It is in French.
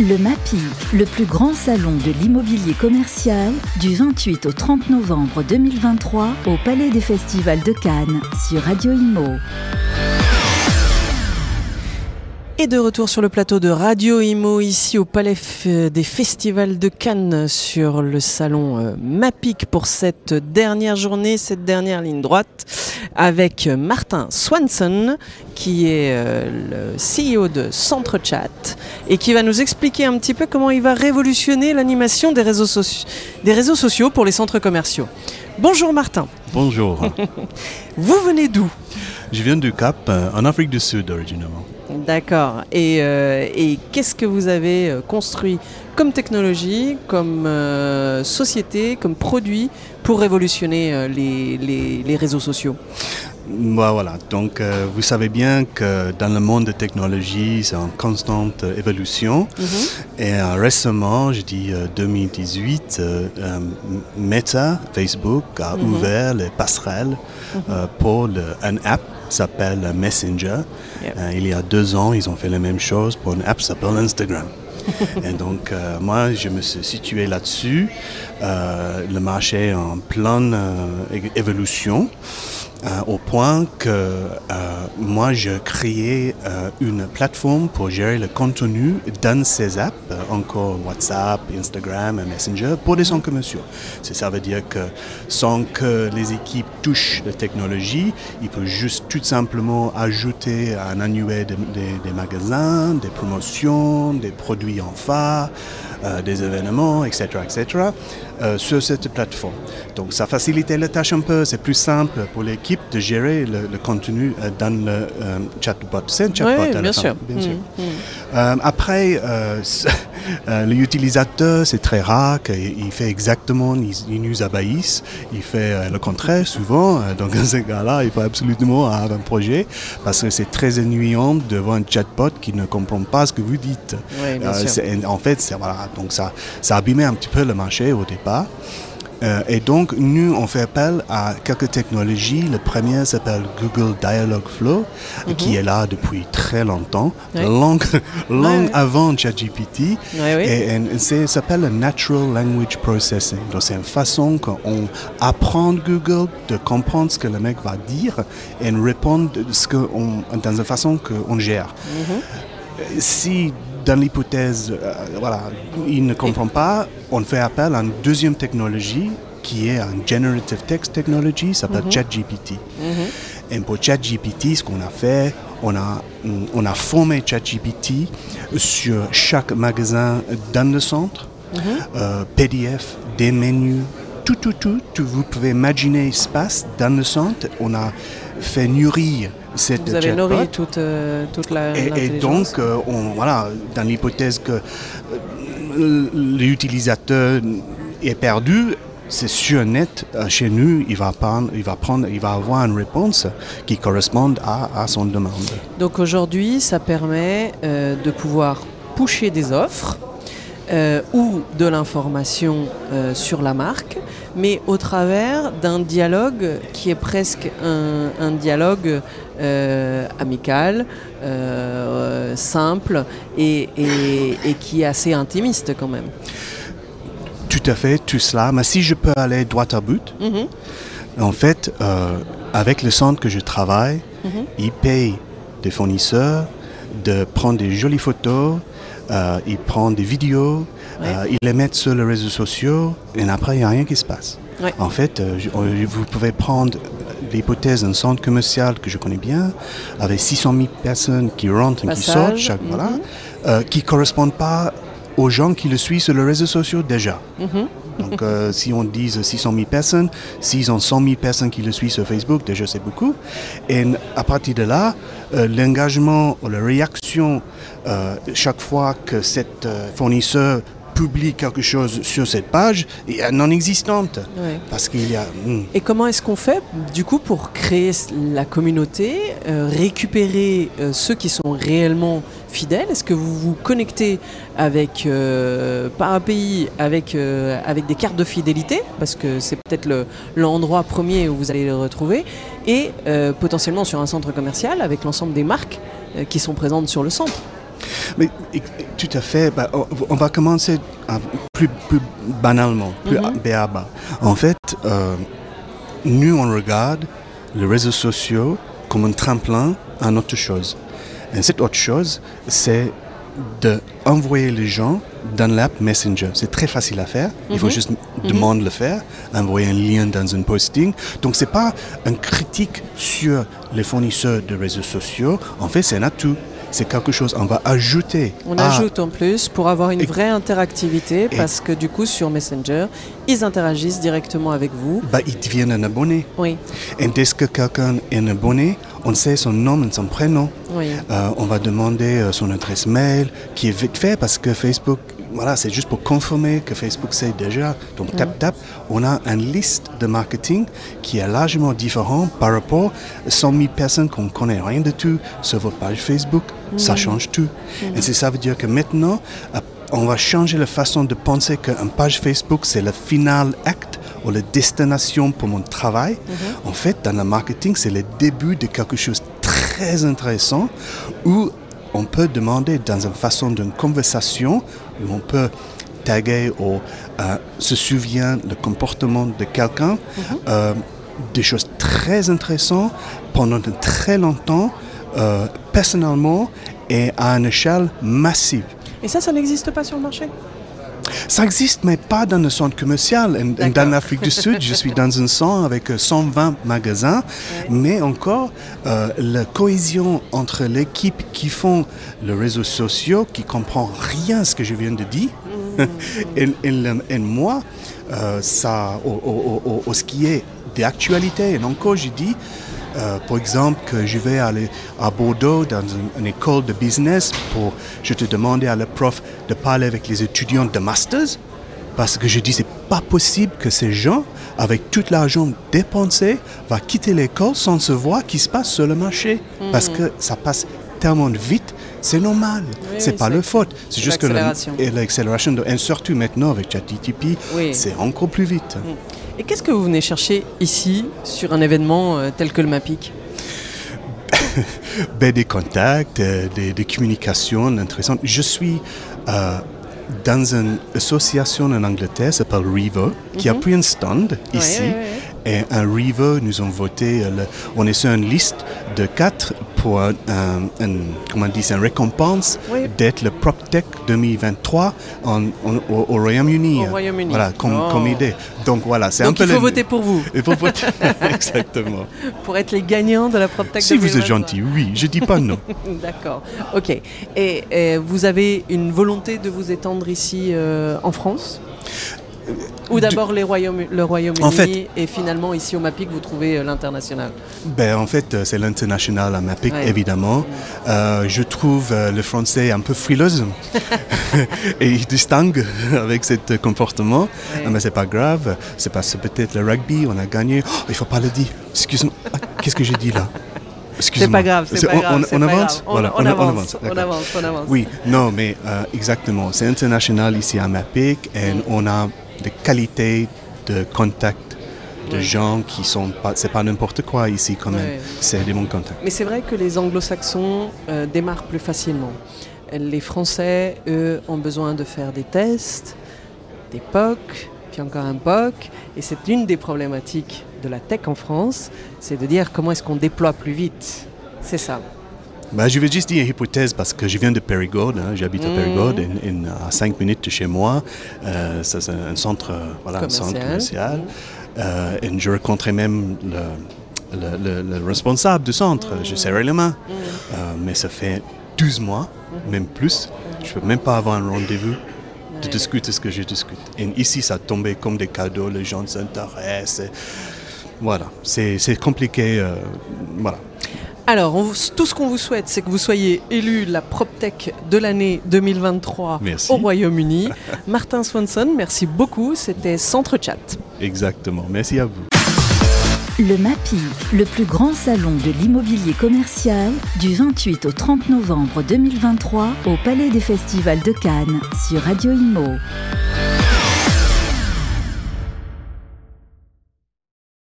Le MAPI, le plus grand salon de l'immobilier commercial, du 28 au 30 novembre 2023 au Palais des Festivals de Cannes sur Radio Imo. Et de retour sur le plateau de Radio Imo, ici au Palais des Festivals de Cannes, sur le salon euh, MAPIC pour cette dernière journée, cette dernière ligne droite, avec Martin Swanson, qui est euh, le CEO de Centre Chat, et qui va nous expliquer un petit peu comment il va révolutionner l'animation des réseaux, des réseaux sociaux pour les centres commerciaux. Bonjour Martin. Bonjour. Vous venez d'où? Je viens du Cap, euh, en Afrique du Sud originellement. D'accord. Et, euh, et qu'est-ce que vous avez euh, construit comme technologie, comme euh, société, comme produit pour révolutionner les, les, les réseaux sociaux? Bah, voilà, donc vous savez bien que dans le monde de technologie, c'est en constante évolution. Mm-hmm. Et récemment, je dis 2018, Meta, Facebook, a mm-hmm. ouvert les passerelles mm-hmm. pour le, un app s'appelle Messenger. Euh, il y a deux ans, ils ont fait la même chose pour une app qui s'appelle Instagram. Et donc, euh, moi, je me suis situé là-dessus. Euh, le marché est en pleine évolution. Euh, au point que euh, moi, je créais euh, une plateforme pour gérer le contenu dans ces apps, encore WhatsApp, Instagram, Messenger, pour les centres commerciaux. Ça veut dire que sans que les équipes touchent la technologie, ils peuvent juste tout simplement ajouter un annuaire des magasins, des promotions, des produits en phare, des événements, etc., etc., sur cette plateforme. Donc ça facilitait la tâche un peu, c'est plus simple pour l'équipe de gérer le, contenu euh, dans le euh, chatbot. C'est un chatbot. Oui, bien, sûr. Bien sûr. Mm, mm. Euh, après, l'utilisateur, c'est très rare qu'il fait exactement, il, nous abaisse, il fait le contraire souvent. Donc dans ce cas-là, il faut absolument avoir un projet parce que c'est très ennuyant de voir un chatbot qui ne comprend pas ce que vous dites. Oui, bien sûr. En fait, voilà, donc ça, ça abîmait un petit peu le marché au départ. Euh, et donc, nous, on fait appel à quelques technologies. Le premier s'appelle Google Dialog Flow, mhm. qui est là depuis très longtemps, long, avant ChatGPT. Et, et ça s'appelle le Natural Language Processing. Donc, c'est une façon qu'on apprend Google de comprendre ce que le mec va dire et répondre ce que dans une façon qu'on gère. Mhm. Si dans l'hypothèse, euh, voilà, il ne comprend pas, on fait appel à une deuxième technologie qui est un Generative Text Technology, ça s'appelle mhm. ChatGPT. Mhm. Et pour ChatGPT, ce qu'on a fait, on a, on a formé ChatGPT sur chaque magasin dans le centre, mhm. euh, PDF, des menus, tout, tout, tout, tout, vous pouvez imaginer ce passe dans le centre. On a fait nourrir cette Vous avez nourri toute, euh, toute la. Et, et donc, euh, on, voilà, dans l'hypothèse que euh, l'utilisateur est perdu, c'est sûr net, chez nous, il va, prendre, il, va prendre, il va avoir une réponse qui corresponde à, à son demande. Donc aujourd'hui, ça permet de pouvoir pusher des offres ou de l'information sur la marque mais au travers d'un dialogue qui est presque un, dialogue euh, amical, euh, simple et, qui est assez intimiste quand même. Tout à fait, tout cela. Mais si je peux aller droit à but, mhm. en fait, euh, avec le centre que je travaille, mhm. ils payent des fournisseurs de prendre des jolies photos, ils prennent des vidéos, euh, ils les mettent sur les réseaux sociaux et après, il n'y a rien qui se passe. En fait, euh, vous pouvez prendre l'hypothèse d'un centre commercial que je connais bien, avec 600 000 personnes qui rentrent et qui sortent, chaque, voilà, mhm. euh, qui ne correspondent pas aux gens qui le suivent sur les réseaux sociaux déjà. Mhm. Donc, si on dit 600 000 personnes, s'ils ont 100 000 personnes qui le suivent sur Facebook, déjà c'est beaucoup. Et à partir de là, l'engagement ou la réaction chaque fois que cet fournisseur publie quelque chose sur cette page est non existante. Parce qu'il y a. Hmm. Et comment est-ce qu'on fait, du coup, pour créer la communauté, euh, récupérer euh, ceux qui sont réellement fidèles? Est-ce que vous vous connectez avec, euh, par API avec, avec des cartes de fidélité? Parce que c'est peut-être l'endroit premier où vous allez les retrouver. Et potentiellement sur un centre commercial avec l'ensemble des marques qui sont présentes sur le centre. Mais tout à fait. Bah, on va commencer plus, plus banalement, plus mm bas. En fait, euh, nous, on regarde les réseaux sociaux comme un tremplin à autre chose. Et cette autre chose, c'est d'envoyer les gens dans l'app Messenger. C'est très facile à faire. Il faut mhm. juste demander de le faire, envoyer un lien dans un posting. Donc c'est pas une critique sur les fournisseurs de réseaux sociaux. En fait, c'est un atout c'est quelque chose, on va ajouter. On ajoute en plus pour avoir une vraie interactivité parce que du coup sur Messenger, ils interagissent directement avec vous. Bah, ils deviennent un abonné. Oui. Et dès que quelqu'un est un abonné, on sait son nom et son prénom. Oui. Euh, on va demander euh, son adresse mail, qui est vite fait parce que Facebook voilà, c'est juste pour confirmer que Facebook sait déjà. Donc, tap, tap, on a une liste de marketing qui est largement différente par rapport à 100 000 personnes qu'on ne connaît rien de tout sur votre page Facebook. Ça change tout. Et ça veut dire que maintenant, euh, on va changer la façon de penser qu'une page Facebook, c'est le final acte ou la destination pour mon travail. En fait, dans le marketing, c'est le début de quelque chose très intéressant où on peut demander dans une façon d'une conversation où on peut taguer ou euh, se souvient le comportement de quelqu'un, mhm. euh, des choses très intéressantes pendant très longtemps, euh, personnellement et à une échelle massive. Et ça, ça n'existe pas sur le marché? Ça existe, mais pas dans le centre commercial. dans l'Afrique du Sud, je suis dans un centre avec 120 magasins, mais encore euh, la cohésion entre l'équipe qui font les réseaux sociaux, qui comprend rien à ce que je viens de dire, mm. et, moi, euh, ça, au, au, ce qui est d'actualité. Et encore, je dis, euh, par exemple, que je vais aller à Bordeaux dans une, école de business pour, je te demandais à la prof de parler avec les étudiants de masters, parce que je dis c'est pas possible que ces gens, avec tout l'argent dépensé, vont quitter l'école sans se voir qui se passe sur le marché, hmm. parce que ça passe tellement vite. C'est normal, c'est pas le faute. C'est juste que l'accélération, et surtout maintenant avec ChatGPT, c'est encore plus vite. Hmm. Et qu'est-ce que vous venez chercher ici sur un événement euh, tel que le MAPIC? Ben, Des contacts, euh, des, communications intéressantes. Je suis euh, dans une association en Angleterre, s'appelle Revo, qui a mhm. pris un stand ici. Et un Revo, nous avons voté, on est sur une liste de quatre pour un, comment on dit, une récompense d'être le PropTech 2023 en, au, Royaume-Uni. Voilà, comme, comme, oh. idée. Donc voilà, c'est un peu. Il faut voter pour vous. Il faut voter, exactement. pour être les gagnants de la PropTech. Si vous êtes gentil, oui, je dis pas non. D'accord. Ok. Et, vous avez une volonté de vous étendre ici euh, en France? Ou d'abord le Royaume-Uni et finalement ici au MAPIC vous trouvez euh, l'international ben, En fait euh, c'est l'international à MAPIC évidemment. Euh, je trouve le français un peu frileuse et il distingue avec ce comportement. Mais c'est pas grave, c'est parce que peut-être le rugby on a gagné. Oh, il faut pas le dire. Excuse-moi, ah, qu'est-ce que j'ai dit là? C'est pas grave, c'est pas grave. On, avance on, avance, on, avance, on avance, on avance. Oui, non, mais exactement. C'est international ici à MAPIC et mm. on a de qualité de contact de gens qui sont pas, c'est pas n'importe quoi ici quand même, c'est des bons contacts. Mais c'est vrai que les anglo-saxons euh, démarrent plus facilement. Les Français, eux, ont besoin de faire des tests, des POC, puis encore un POC, et c'est une des problématiques de la tech en France, c'est de dire comment est-ce qu'on déploie plus vite. C'est ça. Bah, je vais juste dire une hypothèse parce que je viens de Périgord, hein, j'habite à Périgord, mm. à 5 minutes de chez moi. Euh, c'est un centre, euh, voilà, commercial. Un centre commercial. Euh, et je rencontrais même le, le, responsable du centre. Je serrais les mains. Mais ça fait 12 mois, même plus. Je ne peux même pas avoir un rendez-vous de discuter ce que je discute. Et ici, ça tombait comme des cadeaux, les gens s'intéressent. Voilà, c'est compliqué. voilà. Alors, tout ce qu'on vous souhaite, c'est que vous soyez élu la PropTech de l'année 2023 au Royaume-Uni. Martin Swanson, merci beaucoup. C'était Centre Chat. Exactement. Merci à vous. Le MAPI, le plus grand salon de l'immobilier commercial, du 28 au 30 novembre 2023 au Palais des Festivals de Cannes sur Radio Imo.